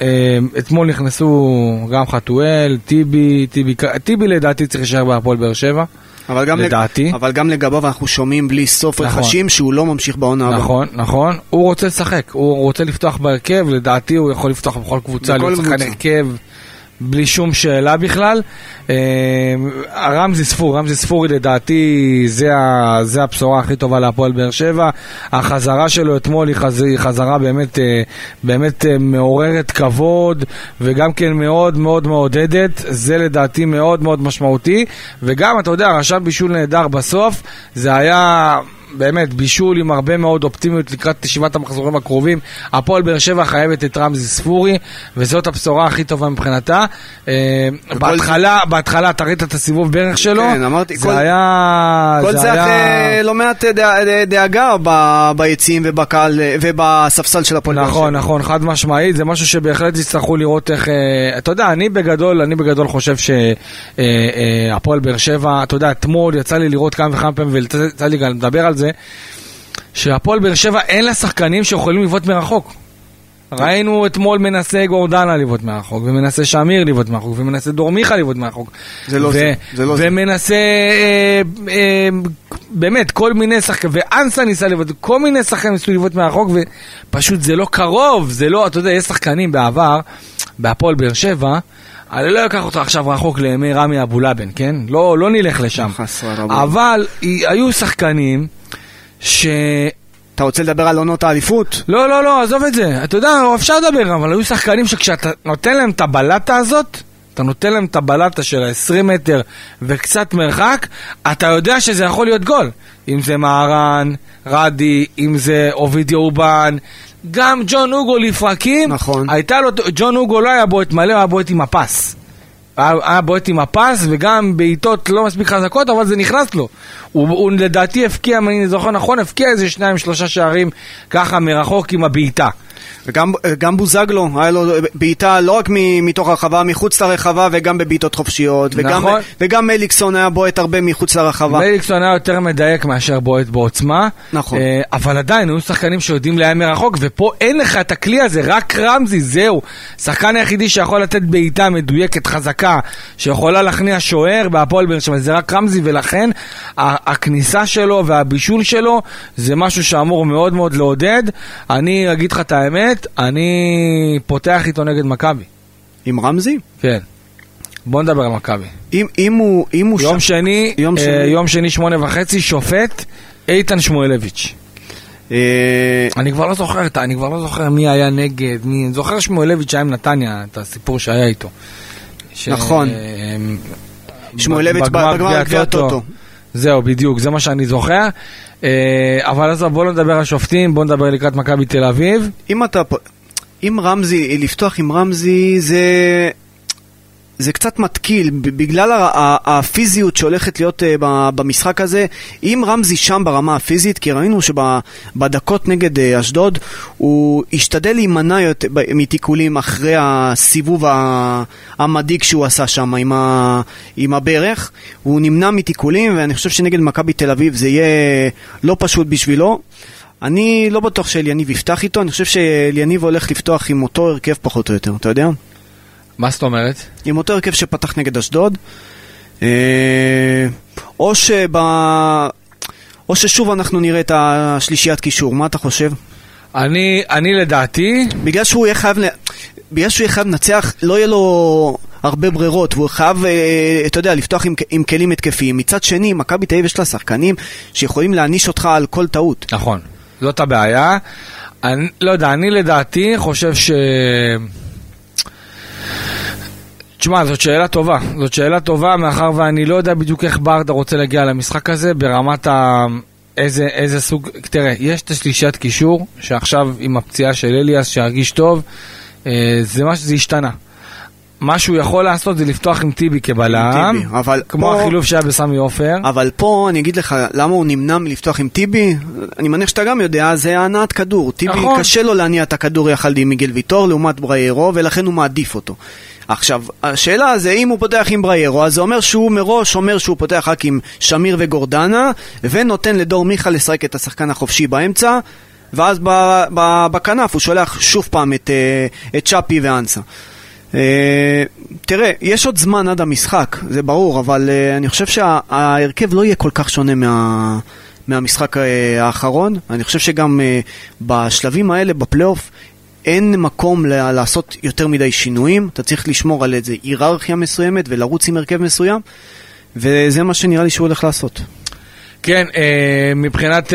אה, אתמול נכנסו גם חתואל, טיבי, טיבי, טיבי לדעתי צריך להישאר בהפועל באר שבע. אבל גם, לדעתי. לג... אבל גם לגביו אנחנו שומעים בלי סוף נכון. רכשים שהוא לא ממשיך בעונה הבאה. נכון, נכון. הוא רוצה לשחק, הוא רוצה לפתוח בהרכב, לדעתי הוא יכול לפתוח בכל קבוצה, להיות שחקן. הרכב בלי שום שאלה בכלל. אה, רמזי ספורי, רמזי ספורי לדעתי זה, ה, זה הבשורה הכי טובה להפועל באר שבע. החזרה שלו אתמול היא, חז, היא חזרה באמת, אה, באמת אה, מעוררת כבוד וגם כן מאוד מאוד מעודדת. זה לדעתי מאוד מאוד משמעותי. וגם, אתה יודע, רשם בישול נהדר בסוף, זה היה... באמת, בישול עם הרבה מאוד אופטימיות לקראת שבעת המחזורים הקרובים. הפועל באר שבע חייבת את רמזי ספורי, וזאת הבשורה הכי טובה מבחינתה. אה, בהתחלה, בהתחלה, אתה ראית את הסיבוב ברך שלו, כן, אמרתי, זה כל- היה... כל זה היה- אחרי לא מעט דאגה ב- ביציעים ובקהל ובספסל של הפועל באר שבע. נכון, נכון, חד משמעית, זה משהו שבהחלט יצטרכו לראות איך... אה, אתה יודע, אני בגדול, אני בגדול חושב שהפועל באר שבע, אתה יודע, אתמול יצא לי לראות כמה וכמה פעמים, ויצא לי גם לדבר על זה, שהפועל באר שבע אין לה שחקנים שיכולים לבעוט מרחוק. ראינו אתמול מנסה גורדנה לבעוט מרחוק, ומנסה שמיר לבעוט מרחוק, ומנסה דור מיכה לבעוט מרחוק. זה לא זה, זה לא זה. ומנסה, אה, אה, באמת, כל מיני שחקנים, ואנסה ניסה לבעוט, כל מיני שחקנים ניסו לבעוט מרחוק, ופשוט זה לא קרוב, זה לא, אתה יודע, יש שחקנים בעבר, בהפועל באר שבע, אני לא אקח אותו עכשיו רחוק לימי רמי אבולאבן, כן? לא, לא נלך לשם. אבל היו שחקנים ש... אתה רוצה לדבר על עונות האליפות? לא, לא, לא, עזוב את זה. אתה יודע, אפשר לדבר, אבל היו שחקנים שכשאתה נותן להם את הבלטה הזאת, אתה נותן להם את הבלטה של ה-20 מטר וקצת מרחק, אתה יודע שזה יכול להיות גול. אם זה מהרן, רדי, אם זה אובידיו אובן, גם ג'ון אוגו לפרקים, נכון. הייתה לו, ג'ון אוגו לא היה בועט מלא, הוא היה בועט עם הפס. היה בועט עם הפס, וגם בעיטות לא מספיק חזקות, אבל זה נכנס לו. הוא, הוא לדעתי הבקיע, אם אני זוכר נכון, הבקיע איזה שניים, שלושה שערים ככה מרחוק עם הבעיטה. וגם גם בוזגלו, היה לו בעיטה לא רק מתוך הרחבה, מחוץ לרחבה וגם בבעיטות חופשיות. וגם, נכון. וגם מליקסון היה בועט הרבה מחוץ לרחבה. מליקסון היה יותר מדייק מאשר בועט בעוצמה. נכון. אה, אבל עדיין, היו שחקנים שיודעים לאיים מרחוק, ופה אין לך את הכלי הזה, רק רמזי, זהו. שחקן היחידי שיכול לתת בעיטה מדויקת, חזקה, שיכולה להכניע שוער בהפועל באר שבע, זה רק רמזי, ולכן הכניסה שלו והבישול שלו זה משהו שאמור מאוד מאוד לעודד. אני אגיד לך את האמת, אני פותח איתו נגד מכבי. עם רמזי? כן. בוא נדבר על מכבי. אם, אם הוא... אם הוא יום ש- שני, יום אה, שני. יום שני שמונה וחצי, שופט איתן שמואלביץ'. אה, אני כבר לא זוכר, אני כבר לא זוכר מי היה נגד, מי, זוכר שמואלביץ' היה עם נתניה, את הסיפור שהיה איתו. ש- נכון. אמ, שמואלביץ' בגמר גביע הטוטו. זהו, בדיוק, זה מה שאני זוכר. אה, אבל עזוב, בוא לא נדבר על שופטים, בוא נדבר לקראת מכבי תל אביב. אם אתה... אם רמזי, לפתוח עם רמזי זה... זה קצת מתקיל, בגלל הפיזיות שהולכת להיות אה, במשחק הזה. אם רמזי שם ברמה הפיזית, כי ראינו שבדקות נגד אה, אשדוד, הוא השתדל להימנע מתיקולים אחרי הסיבוב המדאיג שהוא עשה שם עם, ה- עם הברך. הוא נמנע מתיקולים, ואני חושב שנגד מכבי תל אביב זה יהיה לא פשוט בשבילו. אני לא בטוח שאליניב יפתח איתו, אני חושב שאליניב הולך לפתוח עם אותו הרכב פחות או יותר, אתה יודע? מה זאת אומרת? עם אותו הרכב שפתח נגד אשדוד. אה, או שב... או ששוב אנחנו נראה את השלישיית קישור, מה אתה חושב? אני, אני לדעתי, בגלל שהוא יהיה חייב, בגלל שהוא יהיה חייב לנצח, לא יהיה לו הרבה ברירות, והוא חייב, אה, אתה יודע, לפתוח עם, עם כלים התקפיים. מצד שני, מכבי תל אביב יש לה שחקנים שיכולים להעניש אותך על כל טעות. נכון, זאת הבעיה. אני, לא יודע, אני לדעתי חושב ש... תשמע, זאת שאלה טובה. זאת שאלה טובה, מאחר ואני לא יודע בדיוק איך ברדה רוצה להגיע למשחק הזה, ברמת ה... איזה, איזה סוג... תראה, יש את השלישיית קישור, שעכשיו עם הפציעה של אליאס, שירגיש טוב, אה, זה מה שזה השתנה. מה שהוא יכול לעשות זה לפתוח עם טיבי כבלם, טיבי, אבל כמו פה- החילוף שהיה בסמי עופר. אבל פה אני אגיד לך למה הוא נמנע מלפתוח עם טיבי, אני מניח שאתה גם יודע, זה הנעת כדור. טיבי נכון. קשה לו להניע את הכדור יחד עם מיגל ויטור לעומת בריירו, ולכן הוא מעדיף אותו. עכשיו, השאלה זה אם הוא פותח עם בריירו, אז זה אומר שהוא מראש אומר שהוא פותח רק עם שמיר וגורדנה, ונותן לדור מיכה לשחק את השחקן החופשי באמצע, ואז בכנף הוא שולח שוב פעם את, אה, את צ'אפי ואנסה. אה, תראה, יש עוד זמן עד המשחק, זה ברור, אבל אה, אני חושב שההרכב לא יהיה כל כך שונה מה, מהמשחק אה, האחרון. אני חושב שגם בשלבים האלה, בפלייאוף, אין מקום לעשות יותר מדי שינויים. אתה צריך לשמור על איזה היררכיה מסוימת ולרוץ עם הרכב מסוים, וזה מה שנראה לי שהוא הולך לעשות. כן, מבחינת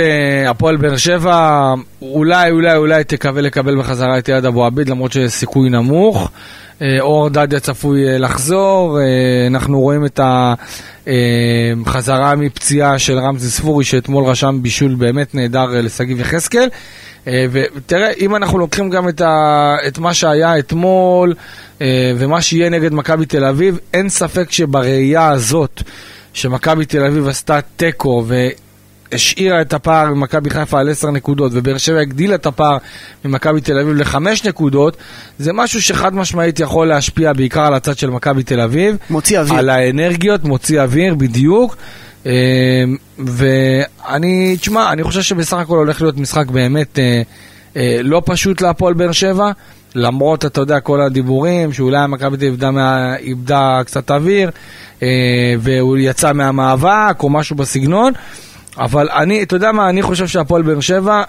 הפועל באר שבע, אולי, אולי, אולי תקווה לקבל בחזרה את יד אבו עביד, למרות שיש סיכוי נמוך. אה, אור דדיה צפוי אה, לחזור, אה, אנחנו רואים את החזרה מפציעה של רמזי ספורי, שאתמול רשם בישול באמת נהדר לשגיב יחזקאל. אה, ותראה, אם אנחנו לוקחים גם את, ה, את מה שהיה אתמול ומה שיהיה נגד מכבי תל אביב, אין ספק שבראייה הזאת, שמכבי תל אביב עשתה תיקו והשאירה את הפער ממכבי חיפה על 10 נקודות ובאר שבע הגדילה את הפער ממכבי תל אביב ל-5 נקודות, זה משהו שחד משמעית יכול להשפיע בעיקר על הצד של מכבי תל אביב. מוציא אוויר. על האנרגיות, מוציא אוויר, בדיוק. אה, ואני, תשמע, אני חושב שבסך הכל הולך להיות משחק באמת אה, אה, לא פשוט להפועל באר שבע, למרות, אתה יודע, כל הדיבורים, שאולי מכבי תל אביב איבדה קצת אוויר, והוא יצא מהמאבק או משהו בסגנון, אבל אני, אתה יודע מה, אני חושב שהפועל באר שבע,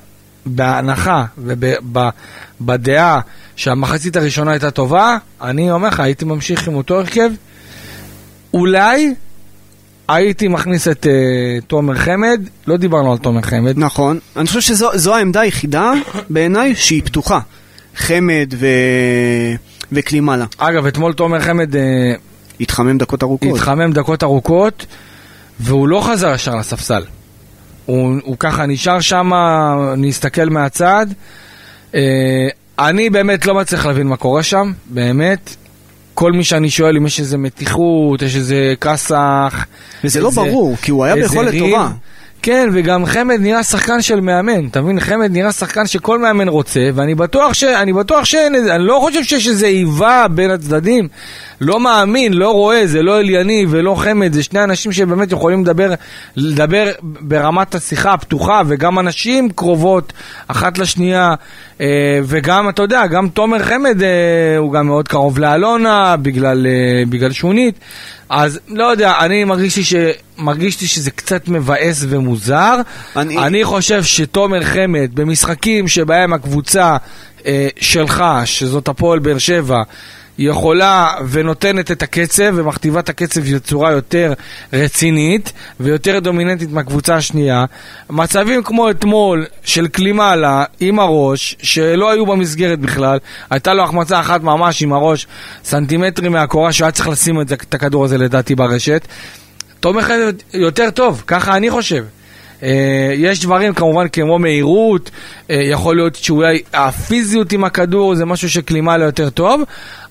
בהנחה ובדעה שהמחצית הראשונה הייתה טובה, אני אומר לך, הייתי ממשיך עם אותו הרכב. אולי הייתי מכניס את uh, תומר חמד, לא דיברנו על תומר חמד. נכון. אני חושב שזו זו העמדה היחידה בעיניי שהיא פתוחה. חמד ו... וקלימלה. אגב, אתמול תומר חמד uh, התחמם דקות ארוכות. התחמם דקות ארוכות, והוא לא חזר ישר לספסל. הוא, הוא ככה נשאר שם, נסתכל מהצד. Uh, אני באמת לא מצליח להבין מה קורה שם, באמת. כל מי שאני שואל אם יש איזה מתיחות, יש איזה כסח. וזה לא איזה- ברור, כי הוא היה ביכולת. טובה. כן, וגם חמד נראה שחקן של מאמן, אתה מבין? חמד נראה שחקן שכל מאמן רוצה, ואני בטוח ש... אני בטוח שאין איזה... אני לא חושב שיש איזה איבה בין הצדדים. לא מאמין, לא רואה, זה לא אליניב ולא חמד, זה שני אנשים שבאמת יכולים לדבר, לדבר ברמת השיחה הפתוחה, וגם אנשים קרובות אחת לשנייה, אה, וגם, אתה יודע, גם תומר חמד אה, הוא גם מאוד קרוב לאלונה, בגלל, אה, בגלל שונית. אז לא יודע, אני מרגיש לי, ש... מרגיש לי שזה קצת מבאס ומוזר. אני- אני, אני חושב שתומר חמד, במשחקים שבהם הקבוצה אה, שלך, שזאת הפועל באר שבע, יכולה ונותנת את הקצב ומכתיבה את הקצב בצורה יותר רצינית ויותר דומיננטית מהקבוצה השנייה. מצבים כמו אתמול של קלימאלה עם הראש, שלא היו במסגרת בכלל, הייתה לו החמצה אחת ממש עם הראש, סנטימטרים מהקורה, שהוא היה צריך לשים את, הכדור הזה לדעתי ברשת. חמד יותר טוב, ככה אני חושב. Uh, יש דברים כמובן כמו מהירות, uh, יכול להיות שאולי הפיזיות עם הכדור זה משהו שכלימה לו יותר טוב,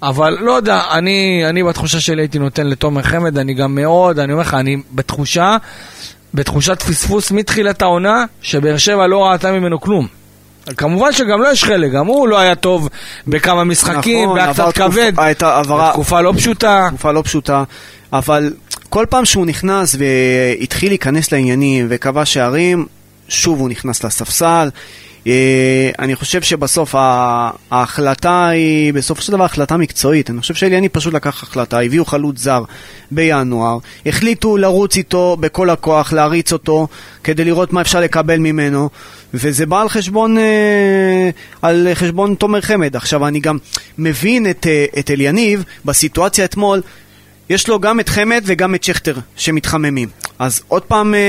אבל לא יודע, אני, אני בתחושה שלי הייתי נותן לתומר חמד, אני גם מאוד, אני אומר לך, אני בתחושה, בתחושת פספוס מתחילת העונה, שבאר שבע לא ראתה ממנו כלום. כמובן שגם לו יש חלק, גם הוא לא היה טוב בכמה משחקים, נכון, והיה קצת כבד, הייתה עברה- תקופה לא פשוטה. תקופה לא פשוטה, אבל כל פעם שהוא נכנס והתחיל להיכנס לעניינים וכבש שערים, שוב הוא נכנס לספסל. אה, אני חושב שבסוף ההחלטה היא, בסופו של דבר החלטה מקצועית. אני חושב שאליאני פשוט לקח החלטה, הביאו חלוץ זר בינואר, החליטו לרוץ איתו בכל הכוח, להריץ אותו, כדי לראות מה אפשר לקבל ממנו, וזה בא על חשבון, אה, על חשבון תומר חמד. עכשיו, אני גם מבין את, אה, את אליניב בסיטואציה אתמול. יש לו גם את חמד וגם את שכטר שמתחממים. אז עוד פעם אה,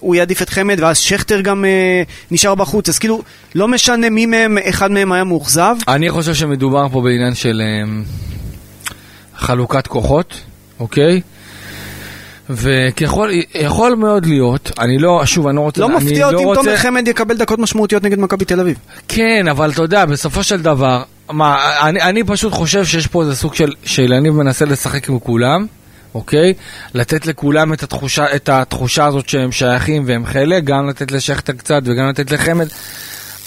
הוא יעדיף את חמד, ואז שכטר גם אה, נשאר בחוץ. אז כאילו, לא משנה מי מהם, אחד מהם היה מאוכזב. אני חושב שמדובר פה בעניין של אמ, חלוקת כוחות, אוקיי? וככל, יכול מאוד להיות, אני לא, שוב, אני לא רוצה... לא מפתיע אותי אם רוצה- תומר חמד יקבל דקות משמעותיות נגד מכבי תל אביב. כן, אבל אתה יודע, בסופו של דבר, מה, אני, אני פשוט חושב שיש פה איזה סוג של, של אני מנסה לשחק עם כולם, אוקיי? לתת לכולם את התחושה, את התחושה הזאת שהם שייכים והם חלק, גם לתת לשכטר קצת וגם לתת לחמד.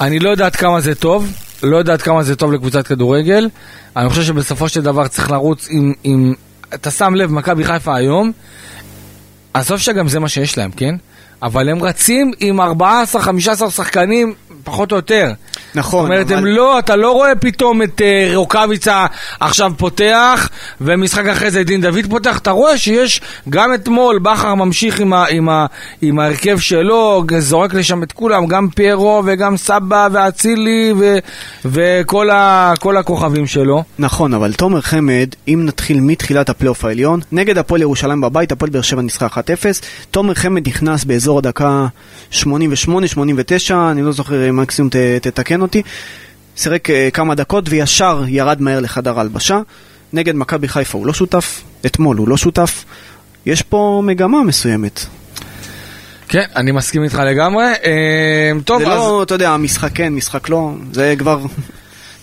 אני לא יודע עד כמה זה טוב, לא יודע עד כמה זה טוב לקבוצת כדורגל. אני חושב שבסופו של דבר צריך לרוץ עם, עם אתה שם לב, מכבי חיפה היום, עזוב שגם זה מה שיש להם, כן? אבל הם רצים עם 14-15 שחקנים, פחות או יותר. נכון, זאת אומרת, אבל- הם לא, אתה לא רואה פתאום את uh, רוקאביצה עכשיו פותח, ומשחק אחרי זה דין דוד פותח, אתה רואה שיש גם אתמול, בכר ממשיך עם, ה, עם, ה, עם ההרכב שלו, זורק לשם את כולם, גם פיירו וגם סבא ואצילי ו, וכל ה, הכוכבים שלו. נכון, אבל תומר חמד, אם נתחיל מתחילת הפלייאוף העליון, נגד הפועל ירושלים בבית, הפועל באר שבע ניצחה 1-0, תומר חמד נכנס באזור הדקה 88-89, אני לא זוכר, מקסימום ת, תתקן אותי, שיחק אה, כמה דקות וישר ירד מהר לחדר ההלבשה. נגד מכבי חיפה הוא לא שותף, אתמול הוא לא שותף. יש פה מגמה מסוימת. כן, אני מסכים איתך לגמרי. אה, טוב, זה אז... לא, אתה יודע, משחק כן, משחק לא, זה כבר...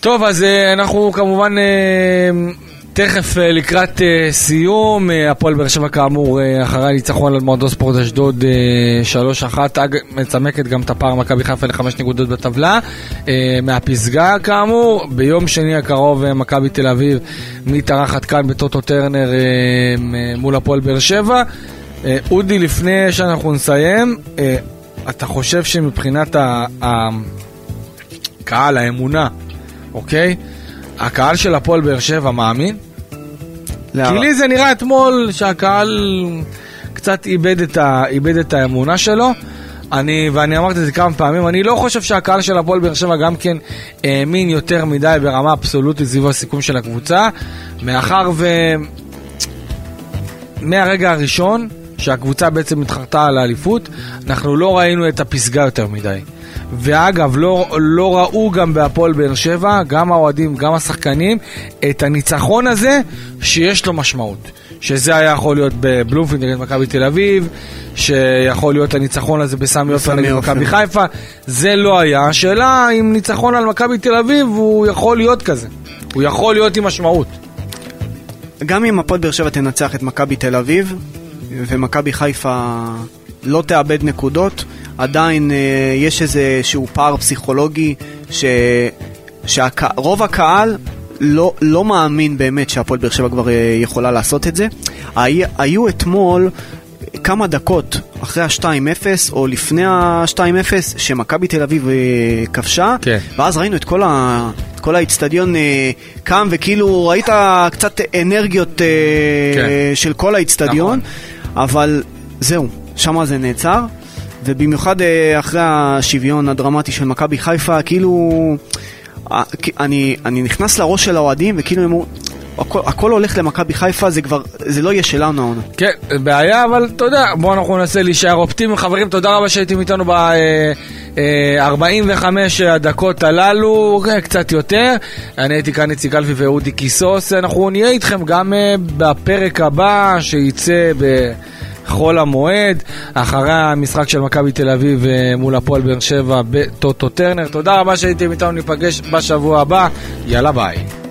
טוב, אז אה, אנחנו כמובן אה, תכף אה, לקראת אה, סיום. אה, הפועל באר שבע כאמור אחרי הניצחון על מועדון ספורט אשדוד אה, 3-1, אג- מצמקת גם את הפער מכבי חיפה לחמש נקודות בטבלה. מהפסגה כאמור, ביום שני הקרוב מכבי תל אביב מתארחת כאן בטוטו טרנר מול הפועל באר שבע. אודי, לפני שאנחנו נסיים, אתה חושב שמבחינת ה... ה- קהל, האמונה, אוקיי? הקהל של הפועל באר שבע מאמין? כי לי זה נראה אתמול שהקהל קצת איבד את, ה, איבד את האמונה שלו. אני, ואני אמרתי את זה כמה פעמים, אני לא חושב שהקהל של הפועל באר שבע גם כן האמין יותר מדי ברמה אבסולוטית סביב הסיכום של הקבוצה, מאחר ו... מהרגע הראשון שהקבוצה בעצם התחרתה על האליפות, אנחנו לא ראינו את הפסגה יותר מדי. ואגב, לא, לא ראו גם בהפועל באר שבע, גם האוהדים, גם השחקנים, את הניצחון הזה שיש לו משמעות. שזה היה יכול להיות בבלומפילד נגד מכבי תל אביב, שיכול להיות הניצחון הזה בסמי עופר בסמי נגד. מכבי חיפה, זה לא היה. השאלה אם ניצחון על מכבי תל אביב הוא יכול להיות כזה. הוא יכול להיות עם משמעות. גם אם הפועל באר שבע תנצח את מכבי תל אביב, ומכבי חיפה לא תאבד נקודות, עדיין אה, יש איזה שהוא פער פסיכולוגי, ש... שרוב הקהל לא, לא מאמין באמת שהפועל באר שבע כבר אה, יכולה לעשות את זה. הי... היו אתמול כמה דקות אחרי ה-2-0, או לפני ה-2-0, שמכבי תל אביב אה, כבשה, כן. ואז ראינו את כל ה... כל האיצטדיון אה, קם, וכאילו ראית קצת אנרגיות אה, כן. של כל האיצטדיון, אבל זהו, שם זה נעצר. ובמיוחד אה, אחרי השוויון הדרמטי של מכבי חיפה, כאילו... אה, אני, אני נכנס לראש של האוהדים, וכאילו הם הכל, הכל הולך למכבי חיפה, זה כבר, זה לא יהיה שלנו העונה. כן, בעיה, אבל אתה יודע, בואו אנחנו ננסה להישאר אופטימיים. חברים, תודה רבה שהייתם איתנו ב-45 הדקות הללו, קצת יותר. אני הייתי כאן איציק אלפי ואודי קיסוס. אנחנו נהיה איתכם גם אה, בפרק הבא, שייצא בחול המועד, אחרי המשחק של מכבי תל אביב אה, מול הפועל באר שבע בטוטו טרנר. תודה רבה שהייתם איתנו, ניפגש בשבוע הבא. יאללה ביי.